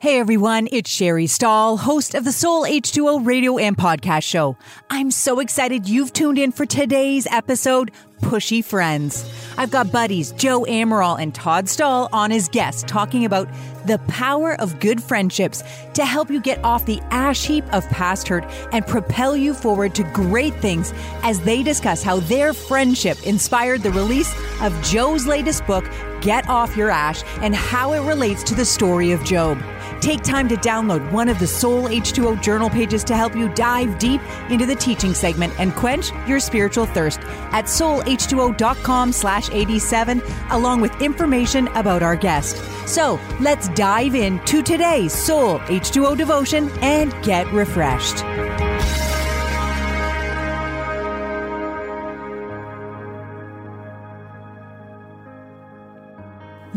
Hey everyone, it's Sherry Stahl, host of the Soul H2O radio and podcast show. I'm so excited you've tuned in for today's episode, Pushy Friends. I've got buddies Joe Amaral and Todd Stahl on as guests talking about the power of good friendships to help you get off the ash heap of past hurt and propel you forward to great things as they discuss how their friendship inspired the release of Joe's latest book, Get Off Your Ash, and how it relates to the story of Job. Take time to download one of the Soul H2O journal pages to help you dive deep into the teaching segment and quench your spiritual thirst at soulh2o.com slash 87 along with information about our guest. So let's dive into today's Soul H2O devotion and get refreshed.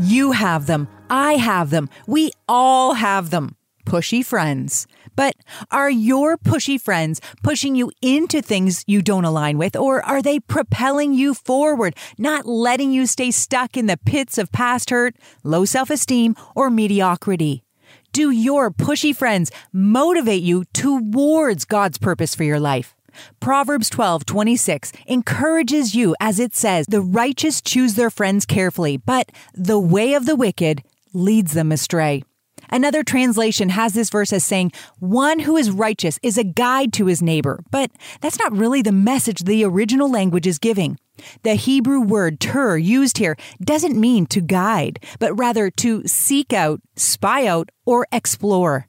You have them. I have them. We all have them. Pushy friends. But are your pushy friends pushing you into things you don't align with, or are they propelling you forward, not letting you stay stuck in the pits of past hurt, low self esteem, or mediocrity? Do your pushy friends motivate you towards God's purpose for your life? Proverbs 12, 26 encourages you as it says, the righteous choose their friends carefully, but the way of the wicked leads them astray. Another translation has this verse as saying, one who is righteous is a guide to his neighbor, but that's not really the message the original language is giving. The Hebrew word tur used here doesn't mean to guide, but rather to seek out, spy out, or explore.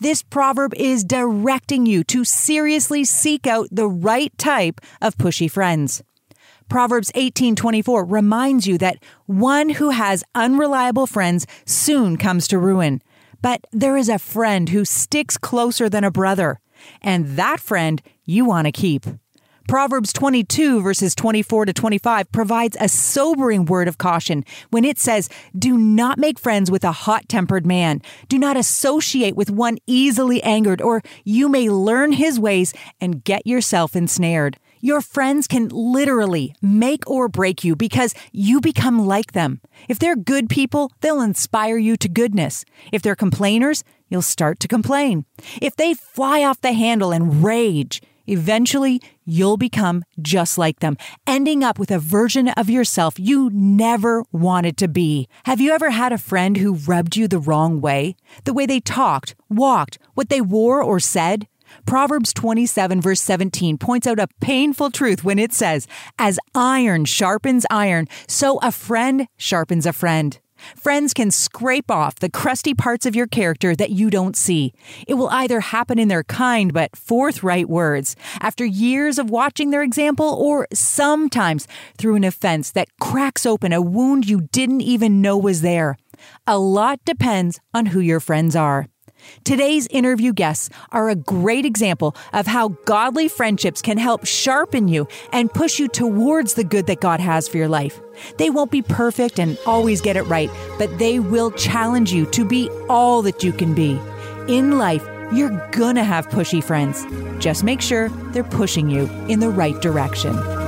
This proverb is directing you to seriously seek out the right type of pushy friends. Proverbs 18:24 reminds you that one who has unreliable friends soon comes to ruin. But there is a friend who sticks closer than a brother, and that friend you want to keep. Proverbs 22 verses 24 to 25 provides a sobering word of caution when it says, Do not make friends with a hot tempered man. Do not associate with one easily angered, or you may learn his ways and get yourself ensnared. Your friends can literally make or break you because you become like them. If they're good people, they'll inspire you to goodness. If they're complainers, you'll start to complain. If they fly off the handle and rage, eventually you'll become just like them, ending up with a version of yourself you never wanted to be. Have you ever had a friend who rubbed you the wrong way? The way they talked, walked, what they wore or said? Proverbs 27, verse 17, points out a painful truth when it says, As iron sharpens iron, so a friend sharpens a friend. Friends can scrape off the crusty parts of your character that you don't see. It will either happen in their kind but forthright words, after years of watching their example, or sometimes through an offense that cracks open a wound you didn't even know was there. A lot depends on who your friends are. Today's interview guests are a great example of how godly friendships can help sharpen you and push you towards the good that God has for your life. They won't be perfect and always get it right, but they will challenge you to be all that you can be. In life, you're gonna have pushy friends. Just make sure they're pushing you in the right direction.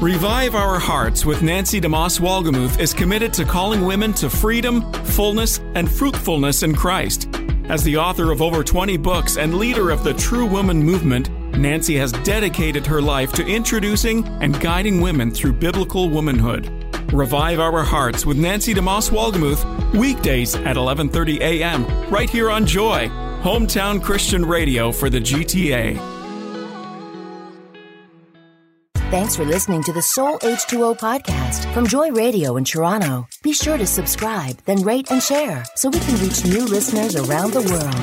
Revive Our Hearts with Nancy DeMoss Wolgemuth is committed to calling women to freedom, fullness, and fruitfulness in Christ. As the author of over 20 books and leader of the True Woman movement, Nancy has dedicated her life to introducing and guiding women through biblical womanhood. Revive Our Hearts with Nancy DeMoss Wolgemuth, weekdays at 11:30 a.m. right here on Joy, hometown Christian radio for the GTA. Thanks for listening to the Soul H2O podcast from Joy Radio in Toronto. Be sure to subscribe, then rate and share so we can reach new listeners around the world.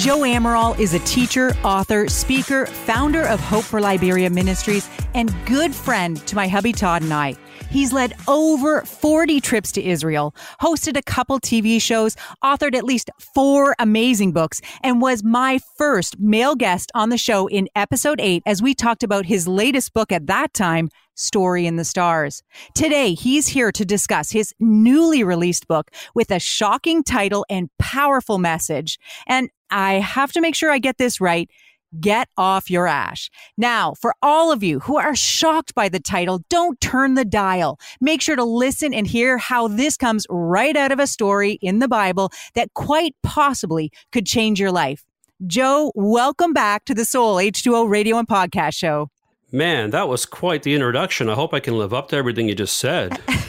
Joe Amaral is a teacher, author, speaker, founder of Hope for Liberia Ministries, and good friend to my hubby Todd and I. He's led over 40 trips to Israel, hosted a couple TV shows, authored at least four amazing books, and was my first male guest on the show in episode eight as we talked about his latest book at that time, Story in the Stars. Today, he's here to discuss his newly released book with a shocking title and powerful message. And I have to make sure I get this right. Get off your ash. Now, for all of you who are shocked by the title, don't turn the dial. Make sure to listen and hear how this comes right out of a story in the Bible that quite possibly could change your life. Joe, welcome back to the Soul H2O radio and podcast show. Man, that was quite the introduction. I hope I can live up to everything you just said.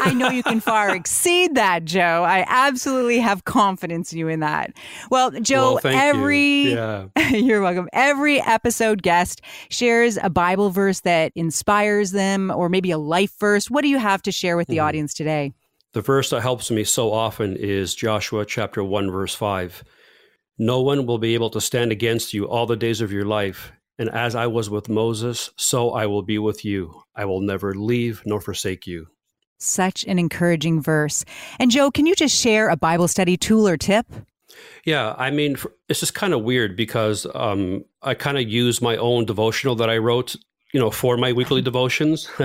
I know you can far exceed that, Joe. I absolutely have confidence in you in that. Well, Joe, well, every you. Yeah. you're welcome. Every episode guest shares a Bible verse that inspires them or maybe a life verse. What do you have to share with the mm. audience today? The verse that helps me so often is Joshua chapter 1 verse 5. No one will be able to stand against you all the days of your life. And as I was with Moses, so I will be with you. I will never leave nor forsake you. Such an encouraging verse. And Joe, can you just share a Bible study tool or tip? Yeah, I mean, it's just kind of weird because um, I kind of use my own devotional that I wrote, you know, for my weekly devotions.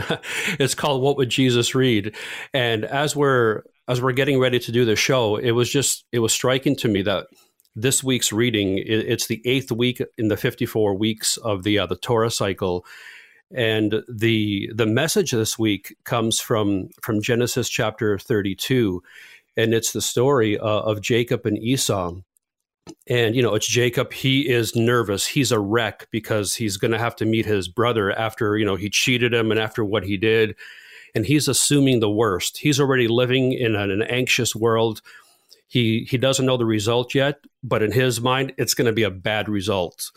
it's called "What Would Jesus Read?" And as we're as we're getting ready to do the show, it was just it was striking to me that this week's reading it's the eighth week in the fifty four weeks of the uh, the Torah cycle, and the the message this week comes from from Genesis chapter 32 and it's the story uh, of Jacob and Esau. And you know, it's Jacob, he is nervous. He's a wreck because he's going to have to meet his brother after, you know, he cheated him and after what he did. And he's assuming the worst. He's already living in an, an anxious world. He he doesn't know the result yet, but in his mind it's going to be a bad result.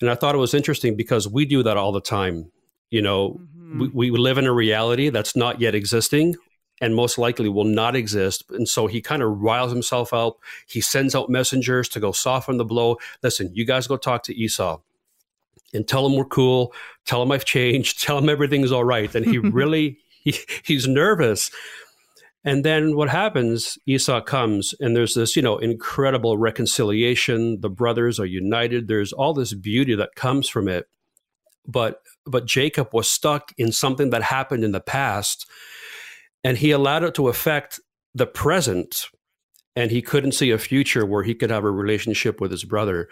And I thought it was interesting because we do that all the time you know, mm-hmm. we, we live in a reality that's not yet existing and most likely will not exist. And so he kind of riles himself up. He sends out messengers to go soften the blow. Listen, you guys go talk to Esau and tell him we're cool. Tell him I've changed. Tell him everything's all right. And he really, he, he's nervous. And then what happens? Esau comes, and there's this, you know, incredible reconciliation. The brothers are united. There's all this beauty that comes from it. But but Jacob was stuck in something that happened in the past and he allowed it to affect the present and he couldn't see a future where he could have a relationship with his brother.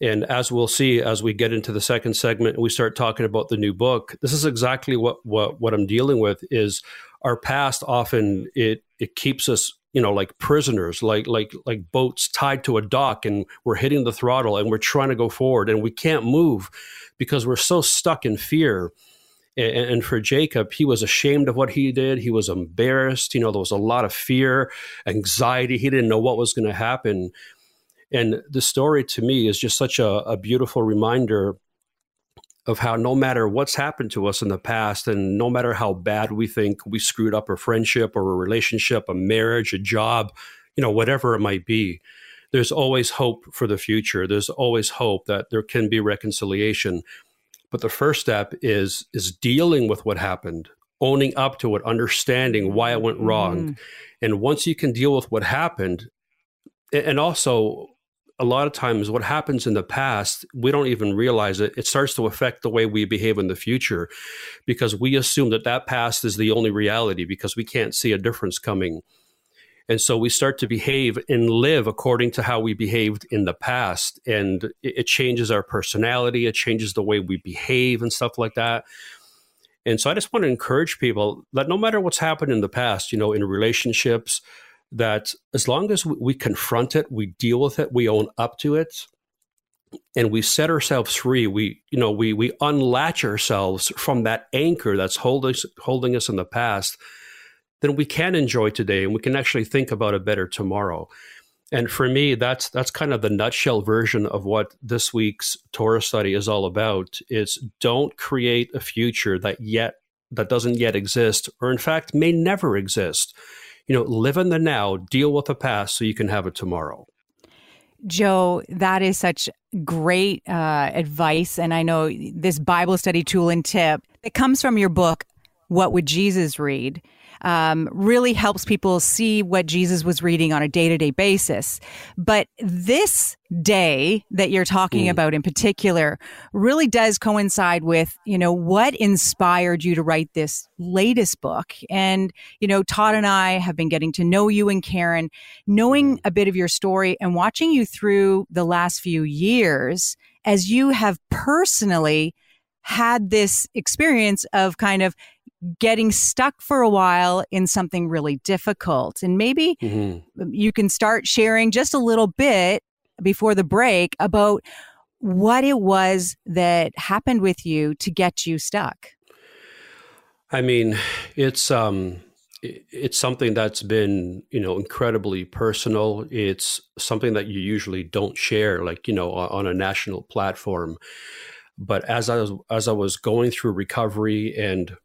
And as we'll see as we get into the second segment and we start talking about the new book this is exactly what what what i'm dealing with is our past often it it keeps us you know like prisoners like like like boats tied to a dock and we're hitting the throttle and we're trying to go forward and we can't move because we're so stuck in fear. And, for Jacob, he was ashamed of what he did. He was embarrassed. You know, there was a lot of fear, anxiety. He didn't know what was going to happen. And the story to me is just such a, a beautiful reminder of how no matter what's happened to us in the past and no matter how bad we think we screwed up a friendship or a relationship, a marriage, a job, you know, whatever it might be, there's always hope for the future. There's always hope that there can be reconciliation. But the first step is is dealing with what happened, owning up to it, understanding why it went wrong. Mm. And once you can deal with what happened, and also a lot of times what happens in the past we don't even realize it it starts to affect the way we behave in the future because we assume that that past is the only reality because we can't see a difference coming and so we start to behave and live according to how we behaved in the past. And it, it changes our personality, it changes the way we behave and stuff like that. And so I just want to encourage people that no matter what's happened in the past, you know, in relationships, that as long as we confront it, we deal with it, we own up to it, and we set ourselves free, we, you know, we we unlatch ourselves from that anchor that's holding holding us in the past then we can enjoy today and we can actually think about a better tomorrow. And for me, that's that's kind of the nutshell version of what this week's Torah study is all about. Is don't create a future that yet that doesn't yet exist, or in fact may never exist. You know, live in the now, deal with the past so you can have a tomorrow. Joe, that is such great uh, advice. And I know this Bible study tool and tip that comes from your book, What Would Jesus Read? Um, really helps people see what Jesus was reading on a day to day basis. But this day that you're talking mm. about in particular really does coincide with, you know, what inspired you to write this latest book. And, you know, Todd and I have been getting to know you and Karen, knowing a bit of your story and watching you through the last few years as you have personally had this experience of kind of getting stuck for a while in something really difficult. And maybe mm-hmm. you can start sharing just a little bit before the break about what it was that happened with you to get you stuck. I mean, it's um it's something that's been, you know, incredibly personal. It's something that you usually don't share like, you know, on a national platform. But as I was as I was going through recovery and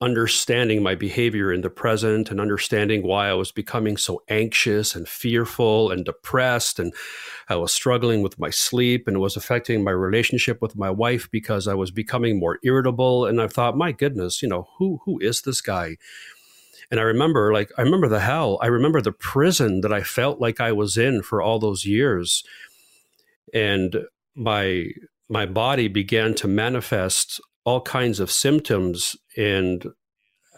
understanding my behavior in the present and understanding why I was becoming so anxious and fearful and depressed. And I was struggling with my sleep and it was affecting my relationship with my wife because I was becoming more irritable. And I thought my goodness you know who who is this guy? And I remember like I remember the hell. I remember the prison that I felt like I was in for all those years. And my my body began to manifest all kinds of symptoms. And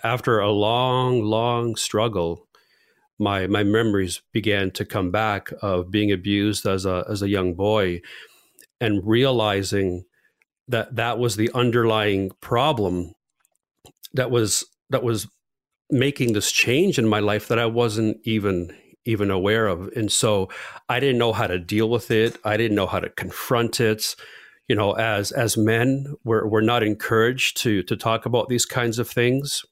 after a long, long struggle, my my memories began to come back of being abused as a as a young boy, and realizing that that was the underlying problem that was that was making this change in my life that I wasn't even even aware of. And so I didn't know how to deal with it. I didn't know how to confront it you know, as as men, we're we're not encouraged to to talk about these kinds of things.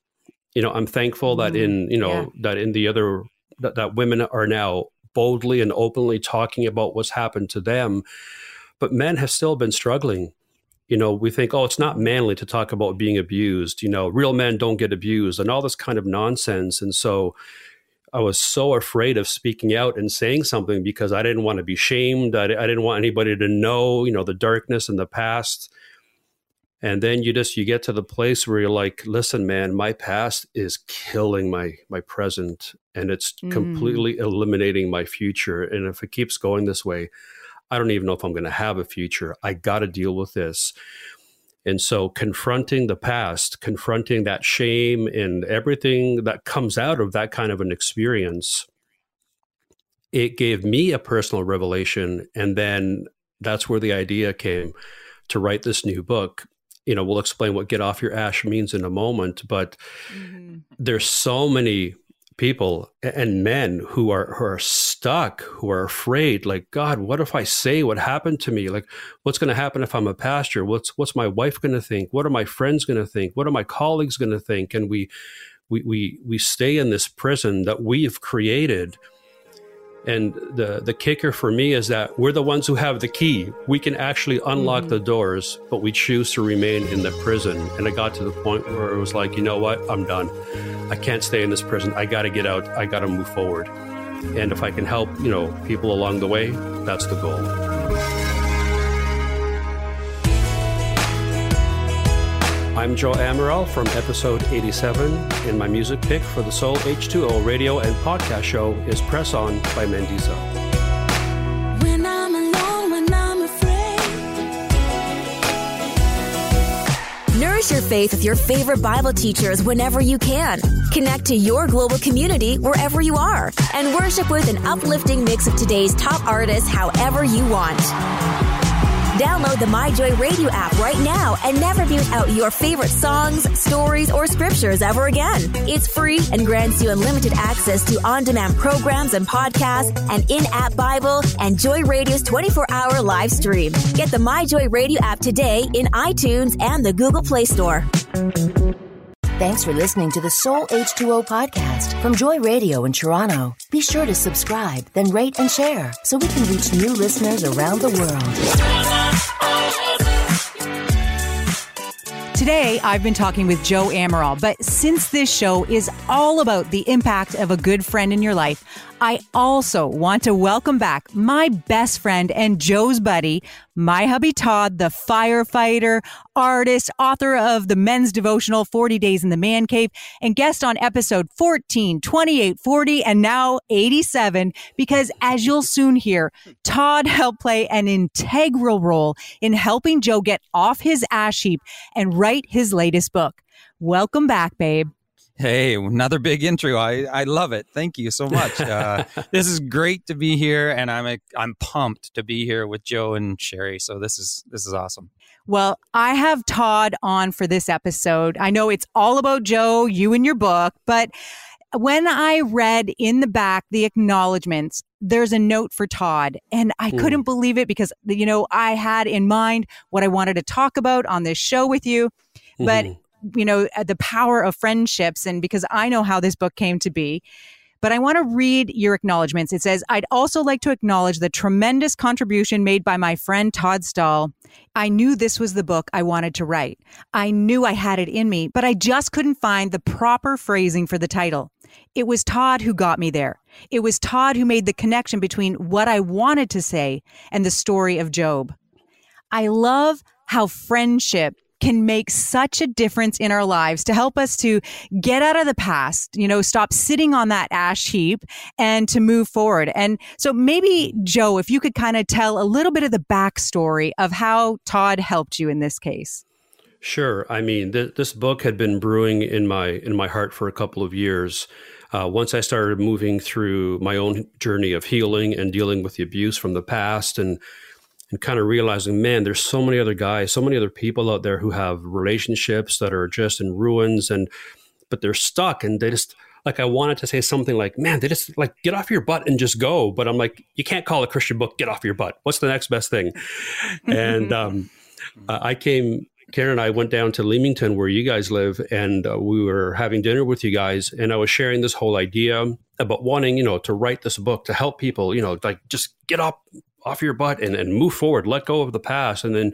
You know, I'm thankful mm, that in you know yeah. that in the other that, that women are now boldly and openly talking about what's happened to them, but men have still been struggling you know, we think, oh, it's not manly to talk about being abused. You know, real men don't get abused and all this kind of nonsense. And so, I was so afraid of speaking out and saying something because I didn't want to be shamed. I, I, didn't want anybody to know, you know, the darkness in the past. And then you just you get to the place where you're like, listen, man, my past is killing my my present, and it's mm. completely eliminating my future. And if it keeps going this way, I don't even know if I'm going to have a future. I got to deal with this. And so confronting the past, confronting that shame and everything that comes out of that kind of an experience, it gave me a personal revelation. And then that's where the idea came to write this new book. You know, we'll explain what get off your ash means in a moment, but mm-hmm. there's so many people and men who are who are stuck, who are afraid. Like, God, what if I say what happened to me? Like, what's going to happen if I'm a pastor? What's what's my wife going to think? What are my friends going to think? What are my colleagues going to think? And we we we we stay in this prison that we've created and the, the kicker for me is that we're the ones who have the key. We can actually unlock mm-hmm. the doors, but we choose to remain in the prison. And it got to the point where it was like, you know what? I'm done. I can't stay in this prison. I got to get out. I got to move forward. And if I can help, you know, people along the way, that's the goal. I'm Joe Amaral from episode 87, and my music pick for the Soul H2O radio and podcast show is Press On by Mandisa. Nourish your faith with your favorite Bible teachers whenever you can. Connect to your global community wherever you are, and worship with an uplifting mix of today's top artists however you want. Download the MyJoy Radio app right now and never mute out your favorite songs, stories, or scriptures ever again. It's free and grants you unlimited access to on demand programs and podcasts, and in app Bible, and Joy Radio's 24 hour live stream. Get the MyJoy Radio app today in iTunes and the Google Play Store. Thanks for listening to the Soul H2O podcast from Joy Radio in Toronto. Be sure to subscribe, then rate and share so we can reach new listeners around the world. Today, I've been talking with Joe Amaral, but since this show is all about the impact of a good friend in your life, I also want to welcome back my best friend and Joe's buddy, my hubby Todd, the firefighter, artist, author of the men's devotional 40 Days in the Man Cave, and guest on episode 14, 28, 40, and now 87. Because as you'll soon hear, Todd helped play an integral role in helping Joe get off his ash heap and write his latest book. Welcome back, babe. Hey, another big intro. I, I love it. Thank you so much. Uh, this is great to be here, and I'm a, I'm pumped to be here with Joe and Sherry. So this is this is awesome. Well, I have Todd on for this episode. I know it's all about Joe, you and your book, but when I read in the back the acknowledgments, there's a note for Todd, and I mm. couldn't believe it because you know I had in mind what I wanted to talk about on this show with you, but. You know, uh, the power of friendships and because I know how this book came to be. But I want to read your acknowledgments. It says, I'd also like to acknowledge the tremendous contribution made by my friend Todd Stahl. I knew this was the book I wanted to write. I knew I had it in me, but I just couldn't find the proper phrasing for the title. It was Todd who got me there. It was Todd who made the connection between what I wanted to say and the story of Job. I love how friendship can make such a difference in our lives to help us to get out of the past, you know, stop sitting on that ash heap and to move forward. And so maybe, Joe, if you could kind of tell a little bit of the backstory of how Todd helped you in this case. Sure. I mean, th- this book had been brewing in my in my heart for a couple of years. Uh, once I started moving through my own journey of healing and dealing with the abuse from the past, and and kind of realizing, man, there's so many other guys, so many other people out there who have relationships that are just in ruins and but they're stuck and they just like I wanted to say something like, man, they just like get off your butt and just go. But I'm like, you can't call a Christian book get off your butt. What's the next best thing? and um, I came Karen and I went down to Leamington, where you guys live, and uh, we were having dinner with you guys. And I was sharing this whole idea about wanting, you know, to write this book to help people, you know, like just get up, off your butt and, and move forward, let go of the past. And then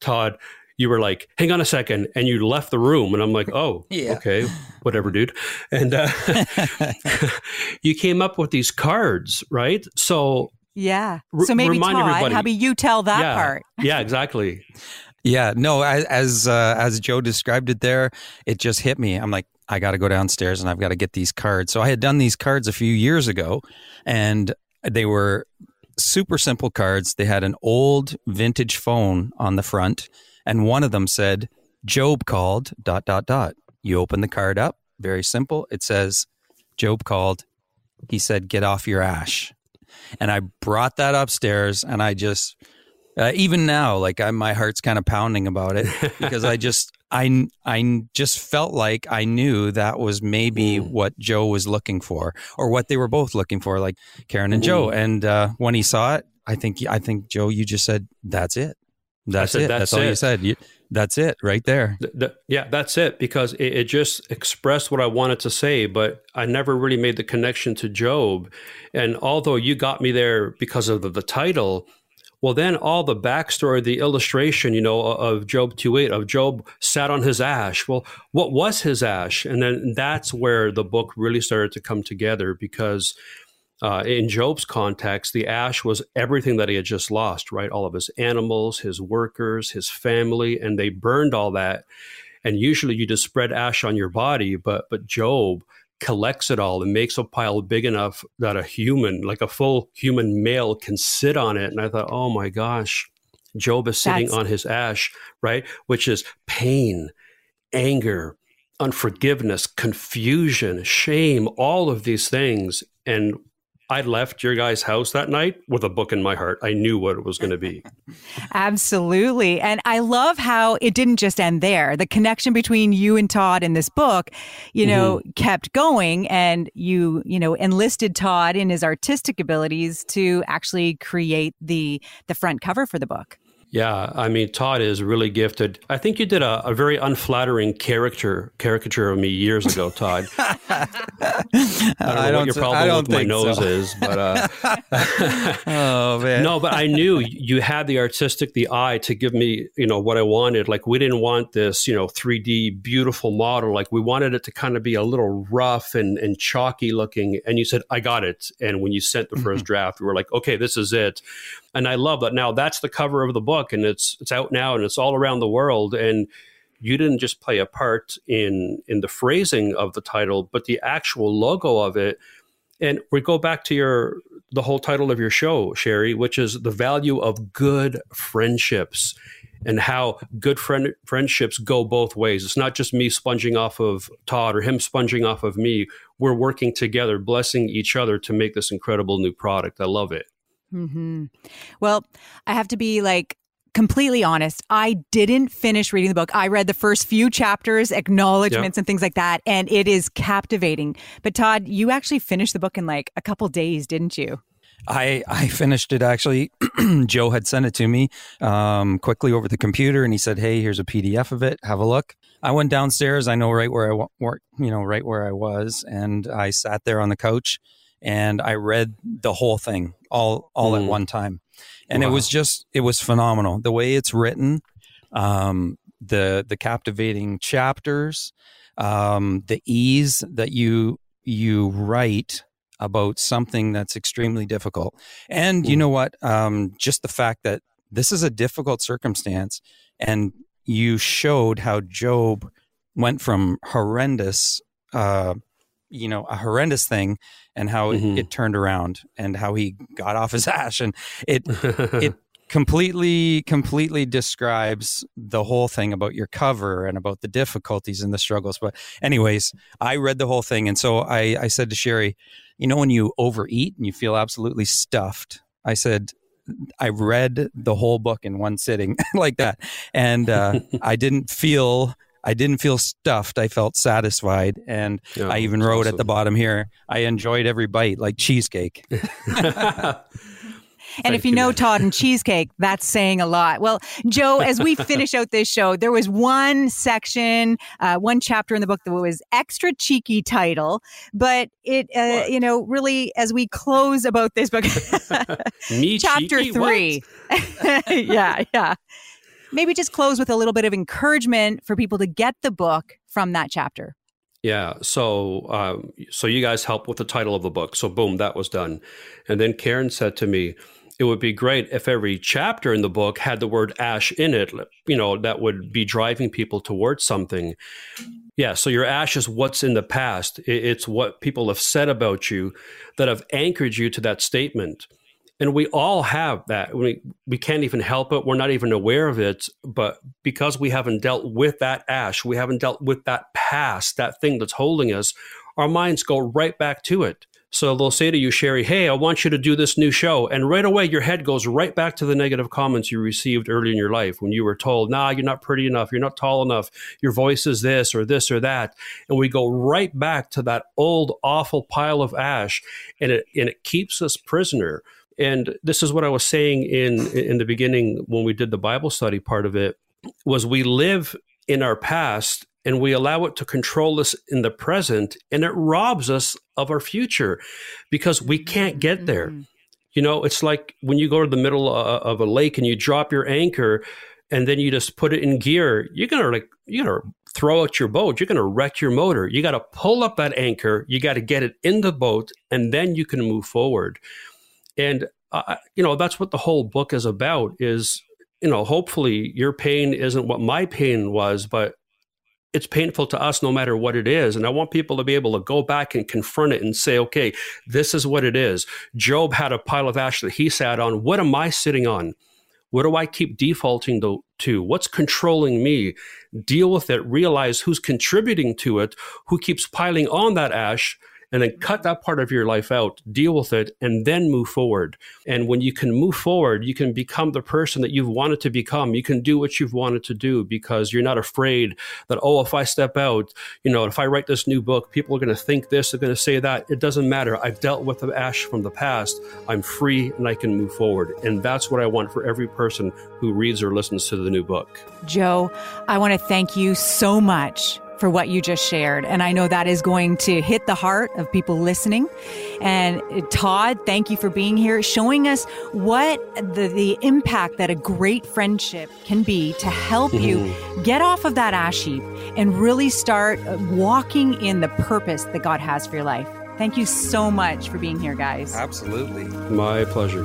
Todd, you were like, hang on a second, and you left the room. And I'm like, oh, yeah. okay, whatever, dude. And uh, you came up with these cards, right? So, yeah. So maybe Todd, everybody. how about you tell that yeah, part? yeah, exactly. Yeah, no, as uh, as Joe described it there, it just hit me. I'm like, I got to go downstairs and I've got to get these cards. So I had done these cards a few years ago, and they were super simple cards. They had an old vintage phone on the front, and one of them said, Job called, dot, dot, dot. You open the card up, very simple. It says, Job called. He said, Get off your ash. And I brought that upstairs, and I just, uh, even now, like I, my heart's kind of pounding about it because I just, I I just felt like I knew that was maybe mm. what Joe was looking for, or what they were both looking for, like Karen and. Joe. And uh, when he saw it, I think I think Joe, you just said, "That's it. That's said, it. That's, that's all it. you said. You, that's it, right there." The, the, yeah, that's it. Because it, it just expressed what I wanted to say, but I never really made the connection to Job. And although you got me there because of the, the title, well, then all the backstory, the illustration, you know, of Job 2.8, of Job sat on his ash. Well, what was his ash? And then that's where the book really started to come together because uh, in Job's context, the ash was everything that he had just lost, right? All of his animals, his workers, his family, and they burned all that. And usually you just spread ash on your body, but but Job collects it all and makes a pile big enough that a human, like a full human male, can sit on it. And I thought, oh my gosh, Job is sitting That's... on his ash, right? Which is pain, anger, unforgiveness, confusion, shame, all of these things. And I left your guys' house that night with a book in my heart. I knew what it was going to be. Absolutely. And I love how it didn't just end there. The connection between you and Todd in this book, you know, mm-hmm. kept going and you, you know, enlisted Todd in his artistic abilities to actually create the the front cover for the book. Yeah, I mean, Todd is really gifted. I think you did a, a very unflattering character caricature of me years ago, Todd. I don't know I don't what your problem with my nose so. is, but uh, oh man, no, but I knew you had the artistic, the eye to give me, you know, what I wanted. Like we didn't want this, you know, 3D beautiful model. Like we wanted it to kind of be a little rough and and chalky looking. And you said, "I got it." And when you sent the 1st mm-hmm. draft, we were like, "Okay, this is it." And I love that. Now that's the cover of the book, and it's it's out now, and it's all around the world. And you didn't just play a part in in the phrasing of the title, but the actual logo of it. And we go back to your the whole title of your show, Sherry, which is the value of good friendships and how good friend, friendships go both ways. It's not just me sponging off of Todd or him sponging off of me. We're working together, blessing each other to make this incredible new product. I love it. Mm-hmm. Well, I have to be like completely honest. I didn't finish reading the book. I read the first few chapters, acknowledgments, yep. and things like that, and it is captivating. But Todd, you actually finished the book in like a couple days, didn't you? I I finished it actually. Joe had sent it to me um, quickly over the computer, and he said, "Hey, here's a PDF of it. Have a look." I went downstairs. I know right where I were, you know, right where I was, and I sat there on the couch and I read the whole thing all all mm. at one time, and wow. it was just it was phenomenal the way it's written, um, the the captivating chapters, um, the ease that you you write about something that's extremely difficult, and mm. you know what, um, just the fact that this is a difficult circumstance, and you showed how Job went from horrendous. Uh, you know a horrendous thing and how mm-hmm. it, it, turned around and how he got off his ass. And it it completely completely describes the whole thing about your cover and about the difficulties and the struggles. But anyways i read the whole thing. And so i i said to sherry you know when you overeat and you feel absolutely stuffed? I said I read the whole book in one sitting like that, and uh, I didn't feel I didn't feel stuffed. I felt satisfied. And yeah, I even wrote awesome. at the bottom here, I enjoyed every bite like cheesecake. And if you know Todd and cheesecake, that's saying a lot. Well, Joe, as we finish out this show, there was one section, uh, one chapter in the book that was extra cheeky title, but it, uh, you know, really as we close about this book, chapter cheeky? three, yeah, yeah maybe just close with a little bit of encouragement for people to get the book from that chapter. Yeah. So, um, so you guys help with the title of the book. So, boom, that was done. And then Karen said to me, it would be great if every chapter in the book had the word ash in it, you know, that would be driving people towards something. Yeah. So, your ash is what's in the past, it's what people have said about you that have anchored you to that statement and we all have that. We, we can't even help it. We're not even aware of it. But because we haven't dealt with that ash we haven't dealt with that past that thing that's holding us our minds go right back to it. So they'll say to you sherry hey i want you to do this new show. And right away your head goes right back to the negative comments you received early in your life when you were told nah you're not pretty enough. You're not tall enough. Your voice is this or this or that. And we go right back to that old awful pile of ash and it and it keeps us prisoner and this is what I was saying in in the beginning when we did the Bible study part of it was we live in our past and we allow it to control us in the present and it robs us of our future because we can't get there. Mm-hmm. You know, it's like when you go to the middle uh, of a lake and you drop your anchor and then you just put it in gear, you're going to like you're going to throw out your boat, you're going to wreck your motor. You got to pull up that anchor, you got to get it in the boat and then you can move forward and uh, you know that's what the whole book is about is you know hopefully your pain isn't what my pain was but it's painful to us no matter what it is. And i want people to be able to go back and confront it and say okay this is what it is. Job had a pile of ash that he sat on. What am i sitting on? What do i keep defaulting to, to? What's controlling me? Deal with it. Realize who's contributing to it who keeps piling on that ash and then cut that part of your life out, deal with it, and then move forward. And when you can move forward, you can become the person that you've wanted to become. You can do what you've wanted to do because you're not afraid that, oh, if I step out, you know, if I write this new book, people are going to think this, they're going to say that. It doesn't matter. I've dealt with the ash from the past. I'm free and I can move forward. And that's what I want for every person who reads or listens to the new book. Joe, I want to thank you so much for what you just shared. And I know that is going to hit the heart of people listening. And uh, Todd, thank you for being here, showing us what the, the impact that a great friendship can be to help mm-hmm. you get off of that ash heap and really start uh, walking in the purpose that God has for your life. Thank you so much for being here, guys. Absolutely. My pleasure.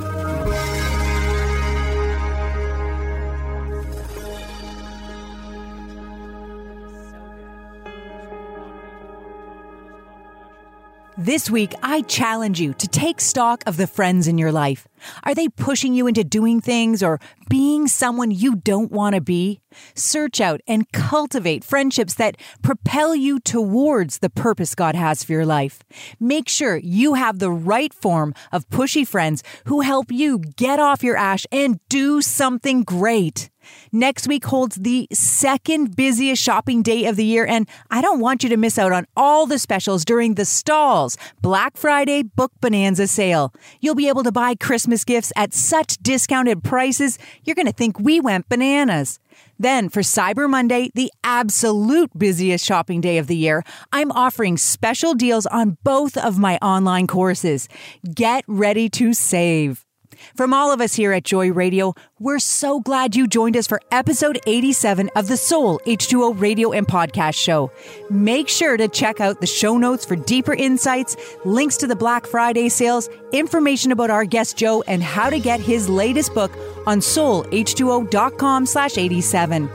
This week, I challenge you to take stock of the friends in your life. Are they pushing you into doing things or being someone you don't want to be? Search out and cultivate friendships that propel you towards the purpose God has for your life. Make sure you have the right form of pushy friends who help you get off your ash and do something great. Next week holds the second busiest shopping day of the year, and I don't want you to miss out on all the specials during the Stahls Black Friday Book Bonanza sale. You'll be able to buy Christmas gifts at such discounted prices, you're going to think we went bananas. Then for Cyber Monday, the absolute busiest shopping day of the year, I'm offering special deals on both of my online courses. Get ready to save. From all of us here at Joy Radio, we're so glad you joined us for episode 87 of the Soul H2O radio and podcast show. Make sure to check out the show notes for deeper insights, links to the Black Friday sales, information about our guest Joe, and how to get his latest book on soulh2o.com slash 87.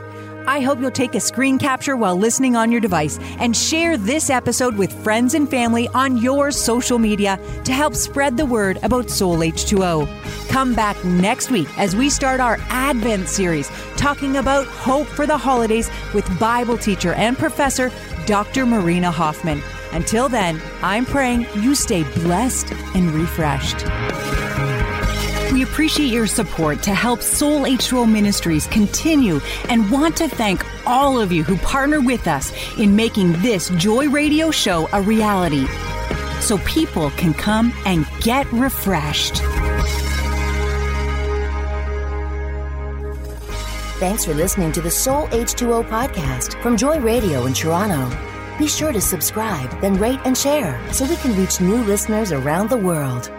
I hope you'll take a screen capture while listening on your device and share this episode with friends and family on your social media to help spread the word about Soul H2O. Come back next week as we start our Advent series talking about hope for the holidays with Bible teacher and professor Dr. Marina Hoffman. Until then, I'm praying you stay blessed and refreshed. We appreciate your support to help Soul H2O Ministries continue and want to thank all of you who partner with us in making this Joy Radio show a reality so people can come and get refreshed. Thanks for listening to the Soul H2O podcast from Joy Radio in Toronto. Be sure to subscribe, then rate and share so we can reach new listeners around the world.